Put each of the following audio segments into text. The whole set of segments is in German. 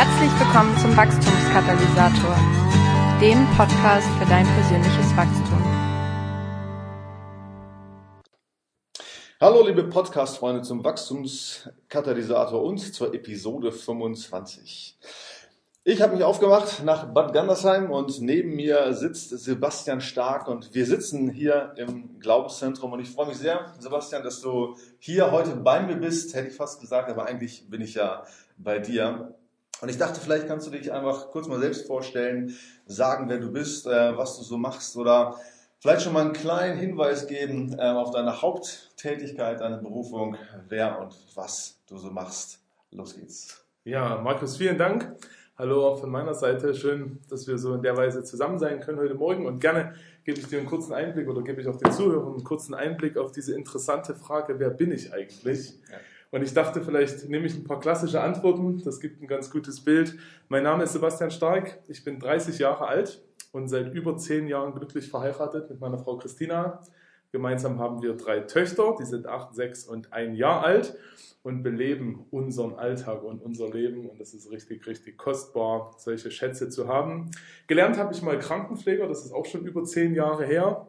Herzlich willkommen zum Wachstumskatalysator, dem Podcast für dein persönliches Wachstum. Hallo liebe Podcast-Freunde zum Wachstumskatalysator und zur Episode 25. Ich habe mich aufgemacht nach Bad Gandersheim und neben mir sitzt Sebastian Stark und wir sitzen hier im Glaubenszentrum und ich freue mich sehr, Sebastian, dass du hier heute bei mir bist, hätte ich fast gesagt, aber eigentlich bin ich ja bei dir. Und ich dachte, vielleicht kannst du dich einfach kurz mal selbst vorstellen, sagen, wer du bist, äh, was du so machst oder vielleicht schon mal einen kleinen Hinweis geben äh, auf deine Haupttätigkeit, deine Berufung, wer und was du so machst. Los geht's. Ja, Markus, vielen Dank. Hallo auch von meiner Seite. Schön, dass wir so in der Weise zusammen sein können heute Morgen. Und gerne gebe ich dir einen kurzen Einblick oder gebe ich auch den Zuhörern einen kurzen Einblick auf diese interessante Frage, wer bin ich eigentlich? Ja. Und ich dachte, vielleicht nehme ich ein paar klassische Antworten. Das gibt ein ganz gutes Bild. Mein Name ist Sebastian Stark. Ich bin 30 Jahre alt und seit über zehn Jahren glücklich verheiratet mit meiner Frau Christina. Gemeinsam haben wir drei Töchter, die sind acht, sechs und ein Jahr alt und beleben unseren Alltag und unser Leben. Und das ist richtig, richtig kostbar, solche Schätze zu haben. Gelernt habe ich mal Krankenpfleger, das ist auch schon über zehn Jahre her.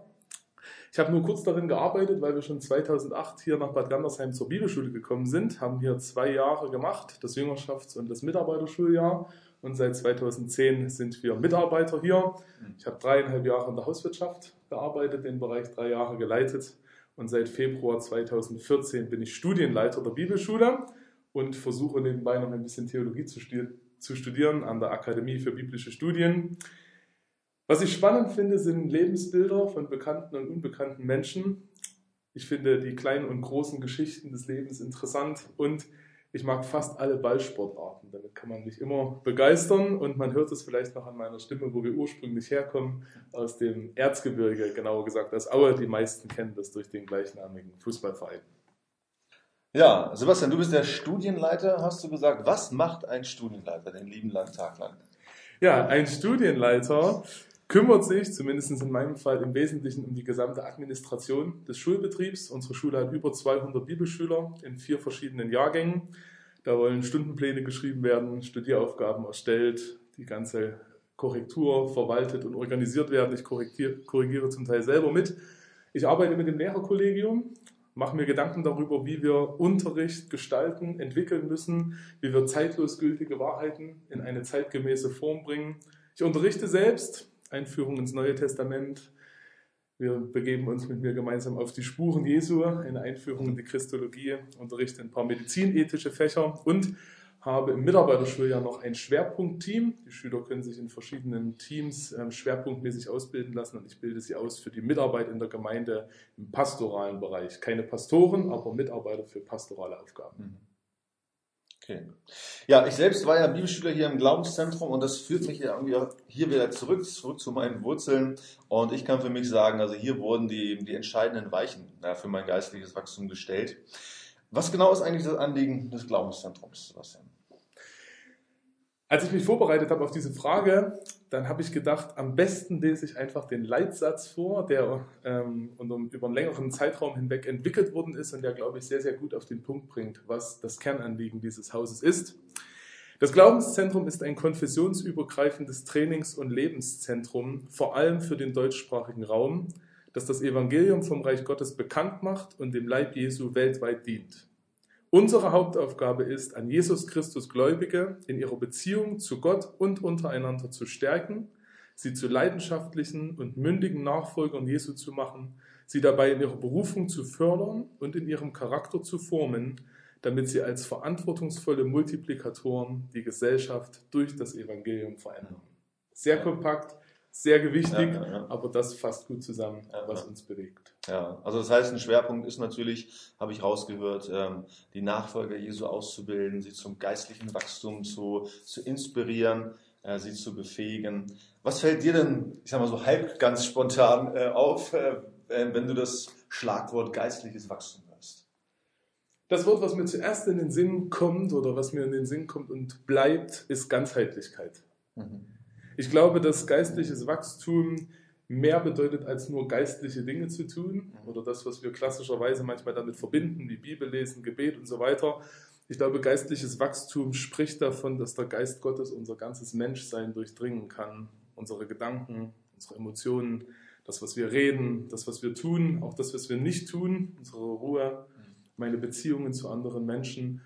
Ich habe nur kurz darin gearbeitet, weil wir schon 2008 hier nach Bad Gandersheim zur Bibelschule gekommen sind, haben hier zwei Jahre gemacht, das Jüngerschafts- und das Mitarbeiterschuljahr. Und seit 2010 sind wir Mitarbeiter hier. Ich habe dreieinhalb Jahre in der Hauswirtschaft gearbeitet, den Bereich drei Jahre geleitet. Und seit Februar 2014 bin ich Studienleiter der Bibelschule und versuche nebenbei noch ein bisschen Theologie zu studieren an der Akademie für biblische Studien. Was ich spannend finde, sind Lebensbilder von bekannten und unbekannten Menschen. Ich finde die kleinen und großen Geschichten des Lebens interessant und ich mag fast alle Ballsportarten. Damit kann man mich immer begeistern und man hört es vielleicht noch an meiner Stimme, wo wir ursprünglich herkommen, aus dem Erzgebirge, genauer gesagt aus Aue. Die meisten kennen das durch den gleichnamigen Fußballverein. Ja, Sebastian, du bist der Studienleiter, hast du gesagt. Was macht ein Studienleiter den lieben langen Tag lang? Ja, ein Studienleiter kümmert sich, zumindest in meinem Fall, im Wesentlichen um die gesamte Administration des Schulbetriebs. Unsere Schule hat über 200 Bibelschüler in vier verschiedenen Jahrgängen. Da wollen Stundenpläne geschrieben werden, Studieraufgaben erstellt, die ganze Korrektur verwaltet und organisiert werden. Ich korrigiere zum Teil selber mit. Ich arbeite mit dem Lehrerkollegium, mache mir Gedanken darüber, wie wir Unterricht gestalten, entwickeln müssen, wie wir zeitlos gültige Wahrheiten in eine zeitgemäße Form bringen. Ich unterrichte selbst, Einführung ins Neue Testament. Wir begeben uns mit mir gemeinsam auf die Spuren Jesu, eine Einführung in die Christologie, unterrichte ein paar medizinethische Fächer und habe im Mitarbeiterschuljahr noch ein Schwerpunktteam. Die Schüler können sich in verschiedenen Teams ähm, schwerpunktmäßig ausbilden lassen und ich bilde sie aus für die Mitarbeit in der Gemeinde im pastoralen Bereich. Keine Pastoren, aber Mitarbeiter für pastorale Aufgaben. Okay. Ja, ich selbst war ja Bibelschüler hier im Glaubenszentrum und das führt mich ja irgendwie hier wieder zurück, zurück zu meinen Wurzeln. Und ich kann für mich sagen, also hier wurden die, die entscheidenden Weichen ja, für mein geistliches Wachstum gestellt. Was genau ist eigentlich das Anliegen des Glaubenszentrums, Sebastian? Als ich mich vorbereitet habe auf diese Frage, dann habe ich gedacht, am besten lese ich einfach den Leitsatz vor, der ähm, über einen längeren Zeitraum hinweg entwickelt worden ist und der, glaube ich, sehr, sehr gut auf den Punkt bringt, was das Kernanliegen dieses Hauses ist. Das Glaubenszentrum ist ein konfessionsübergreifendes Trainings- und Lebenszentrum, vor allem für den deutschsprachigen Raum, das das Evangelium vom Reich Gottes bekannt macht und dem Leib Jesu weltweit dient. Unsere Hauptaufgabe ist, an Jesus Christus Gläubige in ihrer Beziehung zu Gott und untereinander zu stärken, sie zu leidenschaftlichen und mündigen Nachfolgern Jesu zu machen, sie dabei in ihrer Berufung zu fördern und in ihrem Charakter zu formen, damit sie als verantwortungsvolle Multiplikatoren die Gesellschaft durch das Evangelium verändern. Sehr kompakt, sehr gewichtig, ja, ja, ja. aber das fasst gut zusammen, was uns bewegt. Ja, also das heißt, ein Schwerpunkt ist natürlich, habe ich rausgehört, ähm, die Nachfolger Jesu auszubilden, sie zum geistlichen Wachstum zu, zu inspirieren, äh, sie zu befähigen. Was fällt dir denn, ich sag mal so halb ganz spontan äh, auf, äh, wenn du das Schlagwort geistliches Wachstum hörst? Das Wort, was mir zuerst in den Sinn kommt oder was mir in den Sinn kommt und bleibt, ist Ganzheitlichkeit. Mhm. Ich glaube, dass geistliches Wachstum mehr bedeutet, als nur geistliche Dinge zu tun oder das, was wir klassischerweise manchmal damit verbinden, wie Bibel lesen, Gebet und so weiter. Ich glaube, geistliches Wachstum spricht davon, dass der Geist Gottes unser ganzes Menschsein durchdringen kann. Unsere Gedanken, unsere Emotionen, das, was wir reden, das, was wir tun, auch das, was wir nicht tun, unsere Ruhe, meine Beziehungen zu anderen Menschen.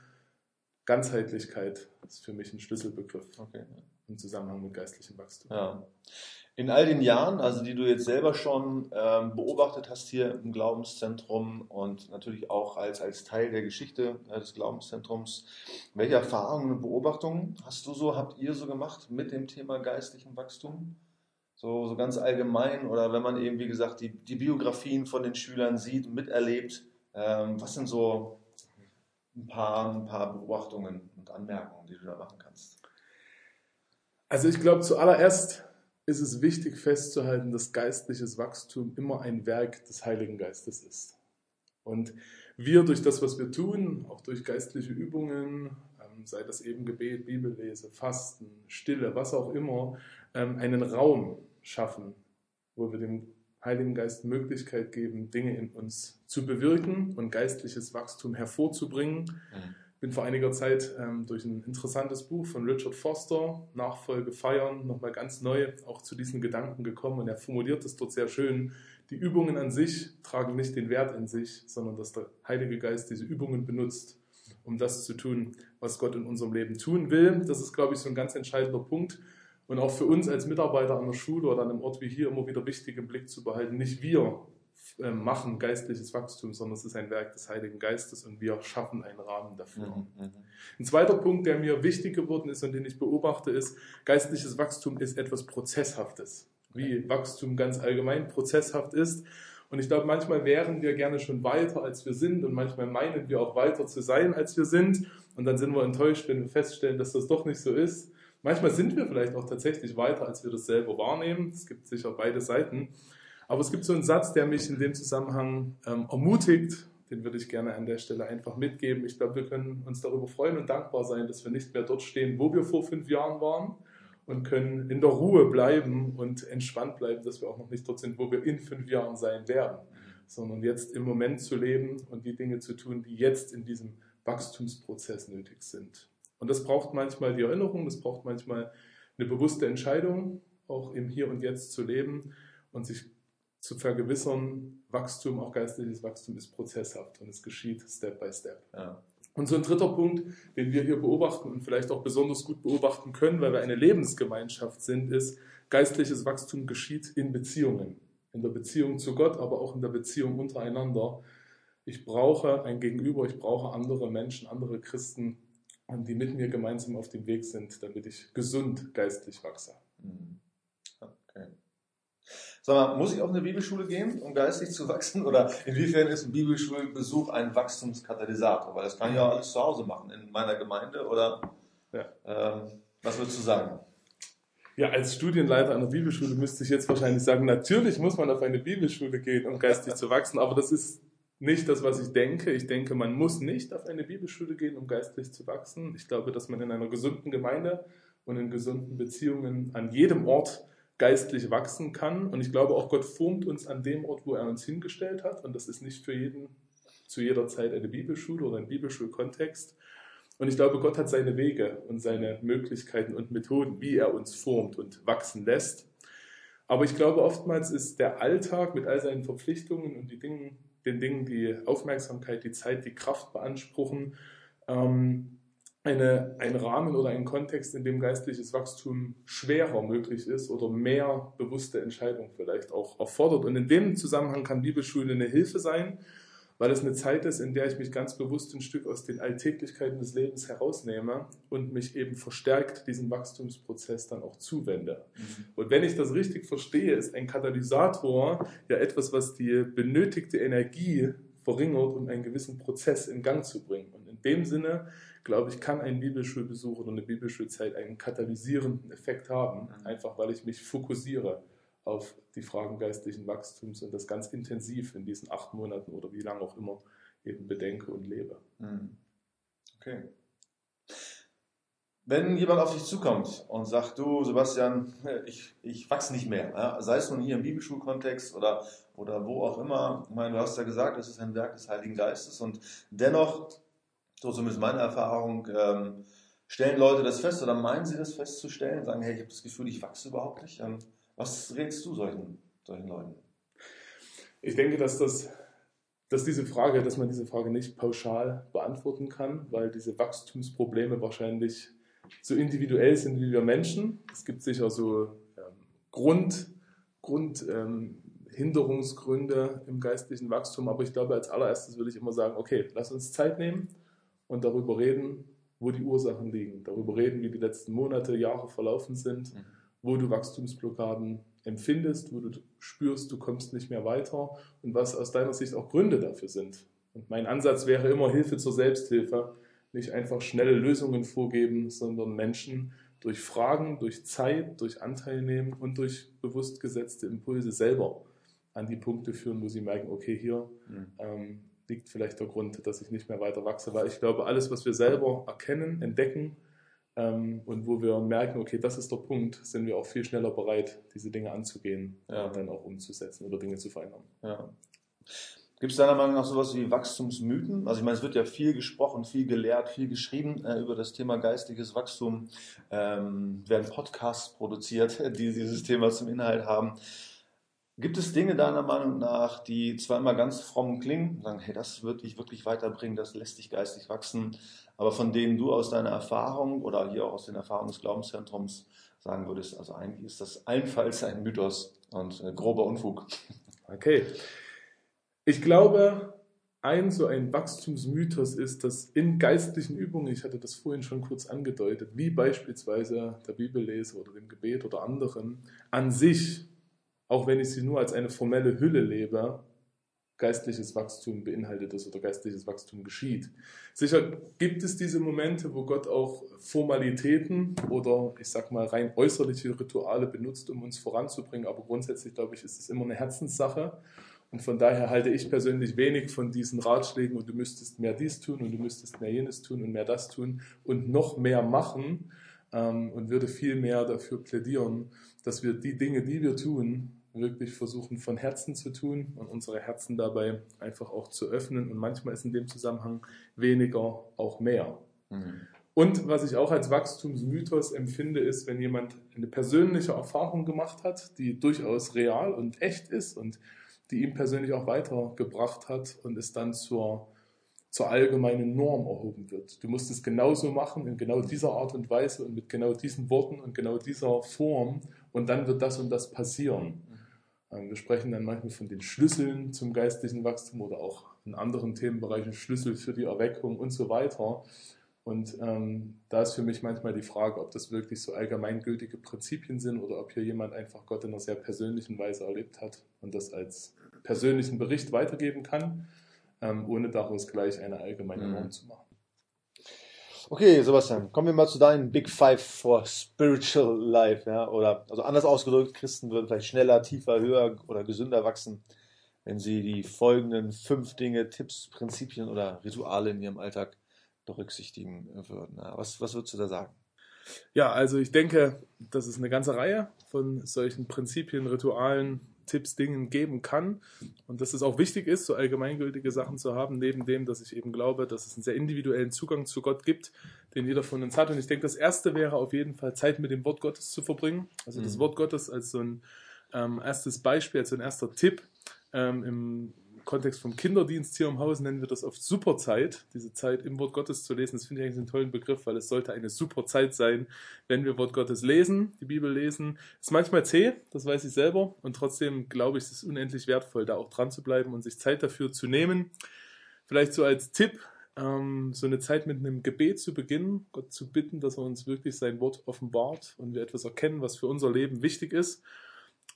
Ganzheitlichkeit ist für mich ein Schlüsselbegriff okay. im Zusammenhang mit geistlichem Wachstum. Ja. In all den Jahren, also die du jetzt selber schon ähm, beobachtet hast hier im Glaubenszentrum und natürlich auch als, als Teil der Geschichte äh, des Glaubenszentrums, welche Erfahrungen und Beobachtungen hast du so, habt ihr so gemacht mit dem Thema geistlichen Wachstum? So, so ganz allgemein oder wenn man eben, wie gesagt, die, die Biografien von den Schülern sieht, miterlebt, ähm, was sind so ein paar, ein paar Beobachtungen und Anmerkungen, die du da machen kannst? Also ich glaube zuallererst ist es wichtig festzuhalten, dass geistliches Wachstum immer ein Werk des Heiligen Geistes ist. Und wir durch das, was wir tun, auch durch geistliche Übungen, ähm, sei das eben Gebet, Bibellese, Fasten, Stille, was auch immer, ähm, einen Raum schaffen, wo wir dem Heiligen Geist Möglichkeit geben, Dinge in uns zu bewirken und geistliches Wachstum hervorzubringen. Mhm bin vor einiger Zeit ähm, durch ein interessantes Buch von Richard Foster, Nachfolge feiern, nochmal ganz neu auch zu diesen Gedanken gekommen und er formuliert es dort sehr schön. Die Übungen an sich tragen nicht den Wert in sich, sondern dass der Heilige Geist diese Übungen benutzt, um das zu tun, was Gott in unserem Leben tun will. Das ist, glaube ich, so ein ganz entscheidender Punkt. Und auch für uns als Mitarbeiter an der Schule oder an einem Ort wie hier immer wieder wichtig im Blick zu behalten. Nicht wir äh, machen geistliches Wachstum, sondern es ist ein Werk des Heiligen Geistes und wir schaffen einen Rahmen dafür. Mhm, mhm, ein zweiter Punkt, der mir wichtig geworden ist und den ich beobachte, ist, geistliches Wachstum ist etwas Prozesshaftes, wie Wachstum ganz allgemein prozesshaft ist. Und ich glaube, manchmal wären wir gerne schon weiter, als wir sind und manchmal meinen wir auch weiter zu sein, als wir sind. Und dann sind wir enttäuscht, wenn wir feststellen, dass das doch nicht so ist. Manchmal sind wir vielleicht auch tatsächlich weiter, als wir das selber wahrnehmen. Es gibt sicher beide Seiten. Aber es gibt so einen Satz, der mich in dem Zusammenhang ähm, ermutigt, den würde ich gerne an der Stelle einfach mitgeben. Ich glaube, wir können uns darüber freuen und dankbar sein, dass wir nicht mehr dort stehen, wo wir vor fünf Jahren waren und können in der Ruhe bleiben und entspannt bleiben, dass wir auch noch nicht dort sind, wo wir in fünf Jahren sein werden, sondern jetzt im Moment zu leben und die Dinge zu tun, die jetzt in diesem Wachstumsprozess nötig sind. Und das braucht manchmal die Erinnerung, das braucht manchmal eine bewusste Entscheidung, auch im Hier und Jetzt zu leben und sich zu vergewissern, Wachstum, auch geistliches Wachstum ist prozesshaft und es geschieht Step by Step. Ja. Und so ein dritter Punkt, den wir hier beobachten und vielleicht auch besonders gut beobachten können, weil wir eine Lebensgemeinschaft sind, ist, geistliches Wachstum geschieht in Beziehungen. In der Beziehung zu Gott, aber auch in der Beziehung untereinander. Ich brauche ein Gegenüber, ich brauche andere Menschen, andere Christen, die mit mir gemeinsam auf dem Weg sind, damit ich gesund geistlich wachse. Mhm. Sag mal, muss ich auf eine Bibelschule gehen, um geistig zu wachsen? Oder inwiefern ist ein Bibelschulbesuch ein Wachstumskatalysator? Weil das kann ich ja alles zu Hause machen, in meiner Gemeinde. Oder ja. ähm, was würdest du sagen? Ja, als Studienleiter einer Bibelschule müsste ich jetzt wahrscheinlich sagen, natürlich muss man auf eine Bibelschule gehen, um geistig zu wachsen, aber das ist nicht das, was ich denke. Ich denke, man muss nicht auf eine Bibelschule gehen, um geistlich zu wachsen. Ich glaube, dass man in einer gesunden Gemeinde und in gesunden Beziehungen an jedem Ort geistlich wachsen kann. Und ich glaube auch, Gott formt uns an dem Ort, wo er uns hingestellt hat. Und das ist nicht für jeden zu jeder Zeit eine Bibelschule oder ein Bibelschulkontext. Und ich glaube, Gott hat seine Wege und seine Möglichkeiten und Methoden, wie er uns formt und wachsen lässt. Aber ich glaube, oftmals ist der Alltag mit all seinen Verpflichtungen und die Dingen, den Dingen, die Aufmerksamkeit, die Zeit, die Kraft beanspruchen, ähm, eine, ein Rahmen oder ein Kontext, in dem geistliches Wachstum schwerer möglich ist oder mehr bewusste Entscheidungen vielleicht auch erfordert. Und in dem Zusammenhang kann Bibelschule eine Hilfe sein, weil es eine Zeit ist, in der ich mich ganz bewusst ein Stück aus den Alltäglichkeiten des Lebens herausnehme und mich eben verstärkt diesem Wachstumsprozess dann auch zuwende. Mhm. Und wenn ich das richtig verstehe, ist ein Katalysator ja etwas, was die benötigte Energie verringert, um einen gewissen Prozess in Gang zu bringen. Und in dem Sinne glaube ich, kann ein Bibelschulbesuch oder eine Bibelschulzeit einen katalysierenden Effekt haben, mhm. einfach weil ich mich fokussiere auf die Fragen geistlichen Wachstums und das ganz intensiv in diesen acht Monaten oder wie lange auch immer eben bedenke und lebe. Mhm. Okay. Wenn jemand auf dich zukommt und sagt, du Sebastian, ich, ich wachse nicht mehr, ja, sei es nun hier im Bibelschulkontext oder, oder wo auch immer, ich meine, du hast ja gesagt, es ist ein Werk des Heiligen Geistes und dennoch so zumindest meine Erfahrung, ähm, stellen Leute das fest oder meinen sie das festzustellen, sagen, hey, ich habe das Gefühl, ich wachse überhaupt nicht. Ähm, was rätst du solchen, solchen Leuten? Ich denke, dass das dass diese Frage, dass man diese Frage nicht pauschal beantworten kann, weil diese Wachstumsprobleme wahrscheinlich so individuell sind wie wir Menschen. Es gibt sicher so ähm, Grund, Grund ähm, Hinderungsgründe im geistlichen Wachstum, aber ich glaube, als allererstes würde ich immer sagen, okay, lass uns Zeit nehmen und darüber reden, wo die Ursachen liegen, darüber reden, wie die letzten Monate, Jahre verlaufen sind, mhm. Wo du Wachstumsblockaden empfindest, wo du spürst, du kommst nicht mehr weiter und was aus deiner Sicht auch Gründe dafür sind. Und mein Ansatz wäre immer Hilfe zur Selbsthilfe, nicht einfach schnelle Lösungen vorgeben, sondern Menschen durch Fragen, durch Zeit, durch Anteil nehmen und durch bewusst gesetzte Impulse selber an die Punkte führen, wo sie merken, okay, hier mhm. ähm, liegt vielleicht der Grund, dass ich nicht mehr weiter wachse. Weil ich glaube, alles, was wir selber erkennen, entdecken und wo wir merken, okay, das ist der Punkt, sind wir auch viel schneller bereit, diese Dinge anzugehen ja. und dann auch umzusetzen oder Dinge zu verändern. Ja. Gibt es deiner Meinung nach sowas wie Wachstumsmythen? Also ich meine, es wird ja viel gesprochen, viel gelehrt, viel geschrieben äh, über das Thema geistiges Wachstum. Ähm, werden Podcasts produziert, die dieses Thema zum Inhalt haben. Gibt es Dinge deiner Meinung nach, die zwar immer ganz fromm klingen, sagen, hey, das wird dich wirklich weiterbringen, das lässt dich geistig wachsen, aber von denen du aus deiner Erfahrung oder hier auch aus den Erfahrungen des Glaubenszentrums sagen würdest, also eigentlich ist das allenfalls ein Mythos und äh, grober Unfug. Okay. Ich glaube, ein so ein Wachstumsmythos ist, dass in geistlichen Übungen, ich hatte das vorhin schon kurz angedeutet, wie beispielsweise der Bibellese oder dem Gebet oder anderen, an sich auch wenn ich sie nur als eine formelle Hülle lebe, geistliches Wachstum beinhaltet ist oder geistliches Wachstum geschieht. Sicher gibt es diese Momente, wo Gott auch Formalitäten oder ich sag mal rein äußerliche Rituale benutzt, um uns voranzubringen, aber grundsätzlich glaube ich, ist es immer eine Herzenssache. Und von daher halte ich persönlich wenig von diesen Ratschlägen und du müsstest mehr dies tun und du müsstest mehr jenes tun und mehr das tun und noch mehr machen ähm, und würde viel mehr dafür plädieren, dass wir die Dinge, die wir tun, wirklich versuchen von Herzen zu tun und unsere Herzen dabei einfach auch zu öffnen. Und manchmal ist in dem Zusammenhang weniger auch mehr. Mhm. Und was ich auch als Wachstumsmythos empfinde, ist, wenn jemand eine persönliche Erfahrung gemacht hat, die durchaus real und echt ist und die ihm persönlich auch weitergebracht hat und es dann zur, zur allgemeinen Norm erhoben wird. Du musst es genauso machen, in genau dieser Art und Weise und mit genau diesen Worten und genau dieser Form und dann wird das und das passieren. Ähm, wir sprechen dann manchmal von den Schlüsseln zum geistlichen Wachstum oder auch in anderen Themenbereichen Schlüssel für die Erweckung und so weiter. Und ähm, da ist für mich manchmal die Frage, ob das wirklich so allgemeingültige Prinzipien sind oder ob hier jemand einfach Gott in einer sehr persönlichen Weise erlebt hat und das als persönlichen Bericht weitergeben kann, ähm, ohne daraus gleich eine allgemeine Norm mhm. zu machen. Okay, Sebastian, kommen wir mal zu deinen Big Five for Spiritual Life. Ja? Oder, also anders ausgedrückt, Christen würden vielleicht schneller, tiefer, höher oder gesünder wachsen, wenn sie die folgenden fünf Dinge, Tipps, Prinzipien oder Rituale in ihrem Alltag berücksichtigen würden. Ja, was, was würdest du da sagen? Ja, also ich denke, das ist eine ganze Reihe von solchen Prinzipien, Ritualen, Tipps, Dingen geben kann. Und dass es auch wichtig ist, so allgemeingültige Sachen zu haben, neben dem, dass ich eben glaube, dass es einen sehr individuellen Zugang zu Gott gibt, den jeder von uns hat. Und ich denke, das erste wäre auf jeden Fall Zeit mit dem Wort Gottes zu verbringen. Also das mhm. Wort Gottes als so ein ähm, erstes Beispiel, als so ein erster Tipp ähm, im Kontext vom Kinderdienst hier im Haus nennen wir das oft Superzeit, diese Zeit im Wort Gottes zu lesen. Das finde ich eigentlich einen tollen Begriff, weil es sollte eine super Zeit sein, wenn wir Wort Gottes lesen, die Bibel lesen. Ist manchmal zäh, das weiß ich selber, und trotzdem glaube ich, es ist unendlich wertvoll, da auch dran zu bleiben und sich Zeit dafür zu nehmen. Vielleicht so als Tipp, ähm, so eine Zeit mit einem Gebet zu beginnen, Gott zu bitten, dass er uns wirklich sein Wort offenbart und wir etwas erkennen, was für unser Leben wichtig ist.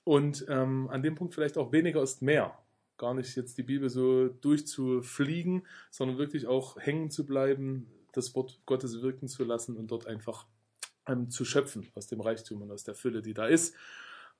Und ähm, an dem Punkt vielleicht auch weniger ist mehr gar nicht jetzt die Bibel so durchzufliegen, sondern wirklich auch hängen zu bleiben, das Wort Gottes wirken zu lassen und dort einfach ähm, zu schöpfen aus dem Reichtum und aus der Fülle, die da ist.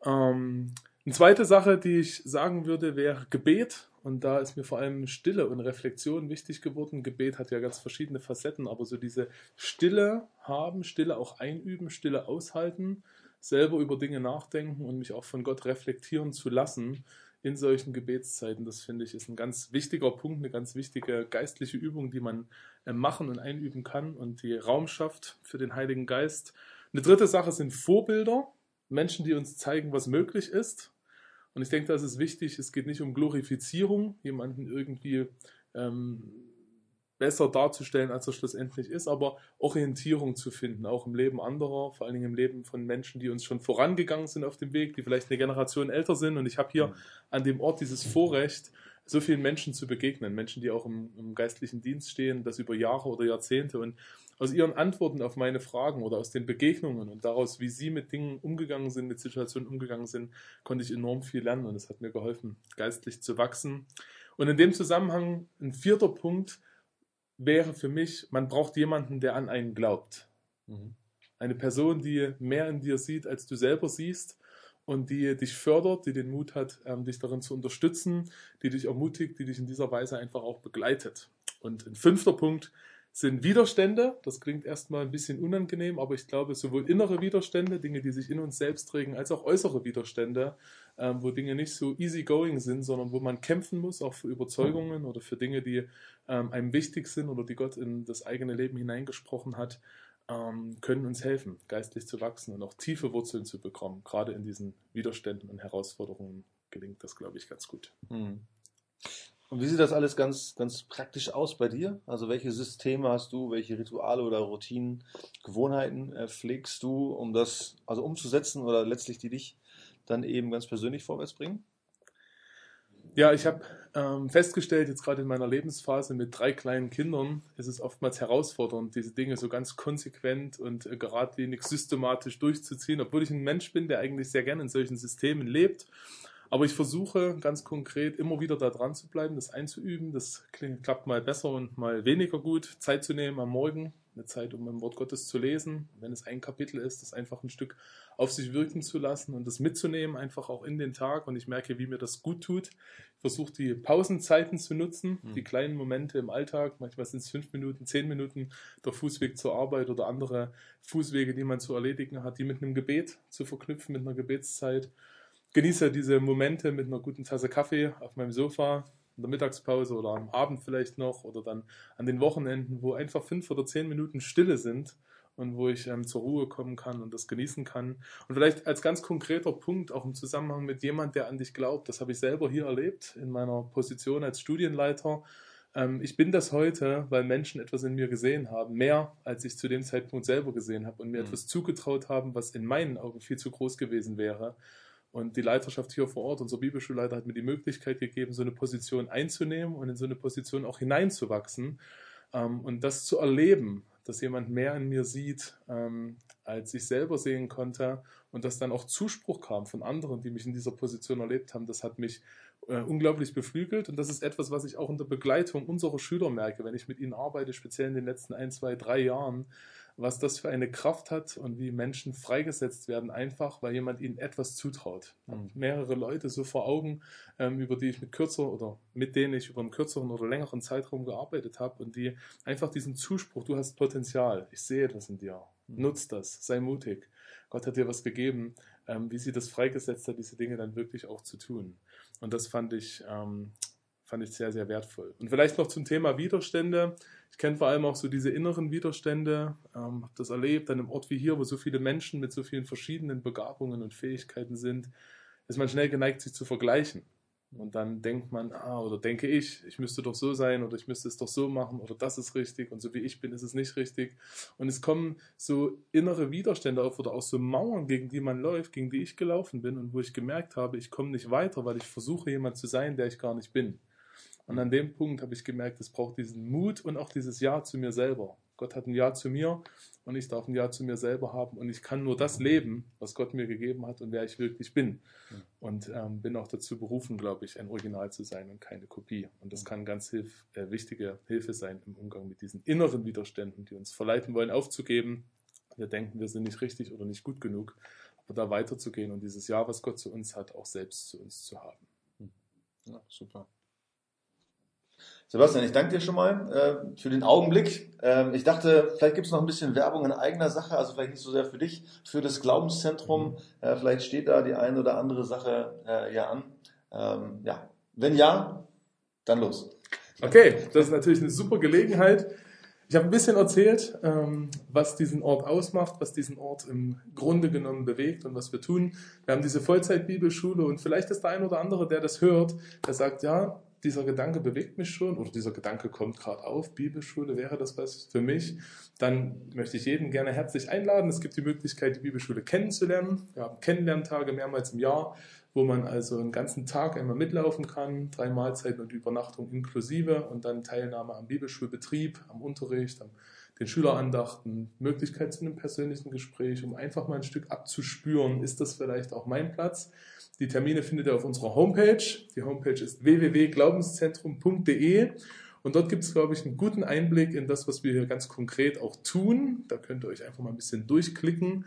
Ähm, eine zweite Sache, die ich sagen würde, wäre Gebet. Und da ist mir vor allem Stille und Reflexion wichtig geworden. Gebet hat ja ganz verschiedene Facetten, aber so diese Stille haben, Stille auch einüben, Stille aushalten, selber über Dinge nachdenken und mich auch von Gott reflektieren zu lassen, in solchen Gebetszeiten. Das finde ich ist ein ganz wichtiger Punkt, eine ganz wichtige geistliche Übung, die man äh, machen und einüben kann und die Raum schafft für den Heiligen Geist. Eine dritte Sache sind Vorbilder, Menschen, die uns zeigen, was möglich ist. Und ich denke, das ist wichtig. Es geht nicht um Glorifizierung, jemanden irgendwie ähm, besser darzustellen, als er schlussendlich ist, aber Orientierung zu finden, auch im Leben anderer, vor allen Dingen im Leben von Menschen, die uns schon vorangegangen sind auf dem Weg, die vielleicht eine Generation älter sind. Und ich habe hier mhm. an dem Ort dieses Vorrecht, so vielen Menschen zu begegnen, Menschen, die auch im, im geistlichen Dienst stehen, das über Jahre oder Jahrzehnte. Und aus ihren Antworten auf meine Fragen oder aus den Begegnungen und daraus, wie sie mit Dingen umgegangen sind, mit Situationen umgegangen sind, konnte ich enorm viel lernen und es hat mir geholfen, geistlich zu wachsen. Und in dem Zusammenhang ein vierter Punkt, wäre für mich, man braucht jemanden, der an einen glaubt. Mhm. Eine Person, die mehr in dir sieht, als du selber siehst und die dich fördert, die den Mut hat, ähm, dich darin zu unterstützen, die dich ermutigt, die dich in dieser Weise einfach auch begleitet. Und ein fünfter Punkt sind Widerstände. Das klingt erstmal ein bisschen unangenehm, aber ich glaube, sowohl innere Widerstände, Dinge, die sich in uns selbst regen, als auch äußere Widerstände, ähm, wo Dinge nicht so easy going sind, sondern wo man kämpfen muss, auch für Überzeugungen oder für Dinge, die ähm, einem wichtig sind oder die Gott in das eigene Leben hineingesprochen hat, ähm, können uns helfen, geistlich zu wachsen und auch tiefe Wurzeln zu bekommen. Gerade in diesen Widerständen und Herausforderungen gelingt das, glaube ich, ganz gut. Hm. Und wie sieht das alles ganz, ganz praktisch aus bei dir? Also welche Systeme hast du, welche Rituale oder Routinen, Gewohnheiten äh, pflegst du, um das also umzusetzen oder letztlich die dich dann eben ganz persönlich vorwärts bringen? Ja, ich habe ähm, festgestellt, jetzt gerade in meiner Lebensphase mit drei kleinen Kindern, ist es oftmals herausfordernd, diese Dinge so ganz konsequent und äh, geradlinig systematisch durchzuziehen, obwohl ich ein Mensch bin, der eigentlich sehr gerne in solchen Systemen lebt. Aber ich versuche ganz konkret immer wieder da dran zu bleiben, das einzuüben. Das klappt mal besser und mal weniger gut. Zeit zu nehmen am Morgen, eine Zeit, um im Wort Gottes zu lesen. Wenn es ein Kapitel ist, das einfach ein Stück auf sich wirken zu lassen und das mitzunehmen, einfach auch in den Tag. Und ich merke, wie mir das gut tut. Ich versuche die Pausenzeiten zu nutzen, mhm. die kleinen Momente im Alltag. Manchmal sind es fünf Minuten, zehn Minuten der Fußweg zur Arbeit oder andere Fußwege, die man zu erledigen hat, die mit einem Gebet zu verknüpfen, mit einer Gebetszeit. Genieße diese Momente mit einer guten Tasse Kaffee auf meinem Sofa, in der Mittagspause oder am Abend vielleicht noch oder dann an den Wochenenden, wo einfach fünf oder zehn Minuten Stille sind und wo ich ähm, zur Ruhe kommen kann und das genießen kann. Und vielleicht als ganz konkreter Punkt auch im Zusammenhang mit jemand, der an dich glaubt, das habe ich selber hier erlebt in meiner Position als Studienleiter. Ähm, ich bin das heute, weil Menschen etwas in mir gesehen haben, mehr als ich zu dem Zeitpunkt selber gesehen habe und mir mhm. etwas zugetraut haben, was in meinen Augen viel zu groß gewesen wäre. Und die Leiterschaft hier vor Ort, unser Bibelschulleiter, hat mir die Möglichkeit gegeben, so eine Position einzunehmen und in so eine Position auch hineinzuwachsen. Ähm, und das zu erleben, dass jemand mehr in mir sieht, ähm, als ich selber sehen konnte und dass dann auch Zuspruch kam von anderen, die mich in dieser Position erlebt haben, das hat mich äh, unglaublich beflügelt und das ist etwas, was ich auch in der Begleitung unserer Schüler merke, wenn ich mit ihnen arbeite, speziell in den letzten ein, zwei, drei Jahren, was das für eine Kraft hat und wie Menschen freigesetzt werden, einfach weil jemand ihnen etwas zutraut. Mhm. Mehrere Leute so vor Augen, ähm, über die ich mit kürzer oder mit denen ich über einen kürzeren oder längeren Zeitraum gearbeitet habe und die einfach diesen Zuspruch, du hast Potenzial, ich sehe etwas in dir, mhm. nutz das, sei mutig. Gott hat dir was gegeben, ähm, wie sie das freigesetzt hat, diese Dinge dann wirklich auch zu tun. Und das fand ich, ähm, fand ich sehr, sehr wertvoll. Und vielleicht noch zum Thema Widerstände. Ich kenne vor allem auch so diese inneren Widerstände, ähm, habe das erlebt an einem Ort wie hier, wo so viele Menschen mit so vielen verschiedenen Begabungen und Fähigkeiten sind, ist man schnell geneigt, sich zu vergleichen. Und dann denkt man, ah, oder denke ich, ich müsste doch so sein oder ich müsste es doch so machen oder das ist richtig und so wie ich bin, ist es nicht richtig. Und es kommen so innere Widerstände auf oder auch so Mauern, gegen die man läuft, gegen die ich gelaufen bin und wo ich gemerkt habe, ich komme nicht weiter, weil ich versuche, jemand zu sein, der ich gar nicht bin. Und an dem Punkt habe ich gemerkt, es braucht diesen Mut und auch dieses Ja zu mir selber. Gott hat ein Ja zu mir und ich darf ein Ja zu mir selber haben und ich kann nur das leben, was Gott mir gegeben hat und wer ich wirklich bin. Und ähm, bin auch dazu berufen, glaube ich, ein Original zu sein und keine Kopie. Und das kann ganz hilf, äh, wichtige Hilfe sein im Umgang mit diesen inneren Widerständen, die uns verleiten wollen, aufzugeben. Wir denken, wir sind nicht richtig oder nicht gut genug, aber da weiterzugehen und dieses Ja, was Gott zu uns hat, auch selbst zu uns zu haben. Ja, super. Sebastian, ich danke dir schon mal äh, für den Augenblick. Ähm, ich dachte, vielleicht gibt es noch ein bisschen Werbung in eigener Sache, also vielleicht nicht so sehr für dich, für das Glaubenszentrum. Äh, vielleicht steht da die eine oder andere Sache äh, ja an. Ähm, ja, wenn ja, dann los. Okay, das ist natürlich eine super Gelegenheit. Ich habe ein bisschen erzählt, ähm, was diesen Ort ausmacht, was diesen Ort im Grunde genommen bewegt und was wir tun. Wir haben diese Vollzeit-Bibelschule und vielleicht ist der ein oder andere, der das hört, der sagt, ja, dieser Gedanke bewegt mich schon oder dieser Gedanke kommt gerade auf, Bibelschule wäre das was für mich, dann möchte ich jeden gerne herzlich einladen. Es gibt die Möglichkeit, die Bibelschule kennenzulernen. Wir haben Kennenlerntage mehrmals im Jahr, wo man also einen ganzen Tag einmal mitlaufen kann, drei Mahlzeiten und Übernachtung inklusive und dann Teilnahme am Bibelschulbetrieb, am Unterricht, am den Schülerandachten, Möglichkeit zu einem persönlichen Gespräch, um einfach mal ein Stück abzuspüren, ist das vielleicht auch mein Platz. Die Termine findet ihr auf unserer Homepage. Die Homepage ist www.glaubenszentrum.de und dort gibt es, glaube ich, einen guten Einblick in das, was wir hier ganz konkret auch tun. Da könnt ihr euch einfach mal ein bisschen durchklicken.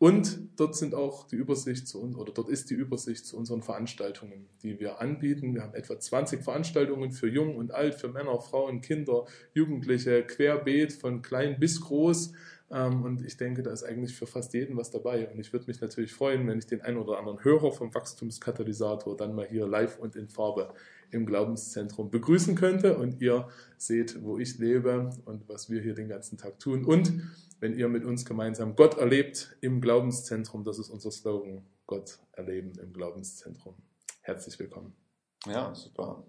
Und dort sind auch die Übersicht zu uns, oder dort ist die Übersicht zu unseren Veranstaltungen, die wir anbieten. Wir haben etwa 20 Veranstaltungen für Jung und Alt, für Männer, Frauen, Kinder, Jugendliche, querbeet, von klein bis groß. Ähm, und ich denke, da ist eigentlich für fast jeden was dabei. Und ich würde mich natürlich freuen, wenn ich den einen oder anderen Hörer vom Wachstumskatalysator dann mal hier live und in Farbe im Glaubenszentrum begrüßen könnte. Und ihr seht, wo ich lebe und was wir hier den ganzen Tag tun. Und wenn ihr mit uns gemeinsam Gott erlebt im Glaubenszentrum, das ist unser Slogan, Gott erleben im Glaubenszentrum. Herzlich willkommen. Ja, super.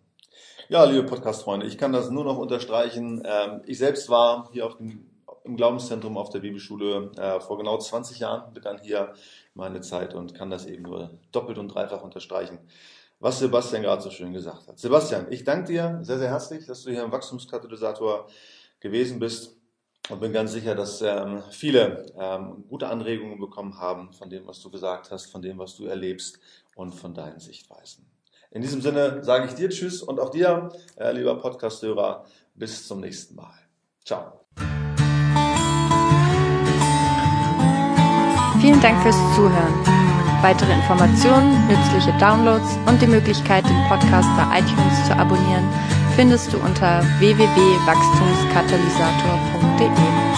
Ja, liebe Podcast-Freunde, ich kann das nur noch unterstreichen. Ähm, ich selbst war hier auf dem im Glaubenszentrum auf der Bibelschule äh, vor genau 20 Jahren, begann hier meine Zeit und kann das eben nur doppelt und dreifach unterstreichen, was Sebastian gerade so schön gesagt hat. Sebastian, ich danke dir sehr, sehr herzlich, dass du hier im Wachstumskatalysator gewesen bist und bin ganz sicher, dass ähm, viele ähm, gute Anregungen bekommen haben von dem, was du gesagt hast, von dem, was du erlebst und von deinen Sichtweisen. In diesem Sinne sage ich dir Tschüss und auch dir, äh, lieber Podcast-Hörer, bis zum nächsten Mal. Ciao. Vielen Dank fürs Zuhören. Weitere Informationen, nützliche Downloads und die Möglichkeit, den Podcast bei iTunes zu abonnieren, findest du unter www.wachstumskatalysator.de.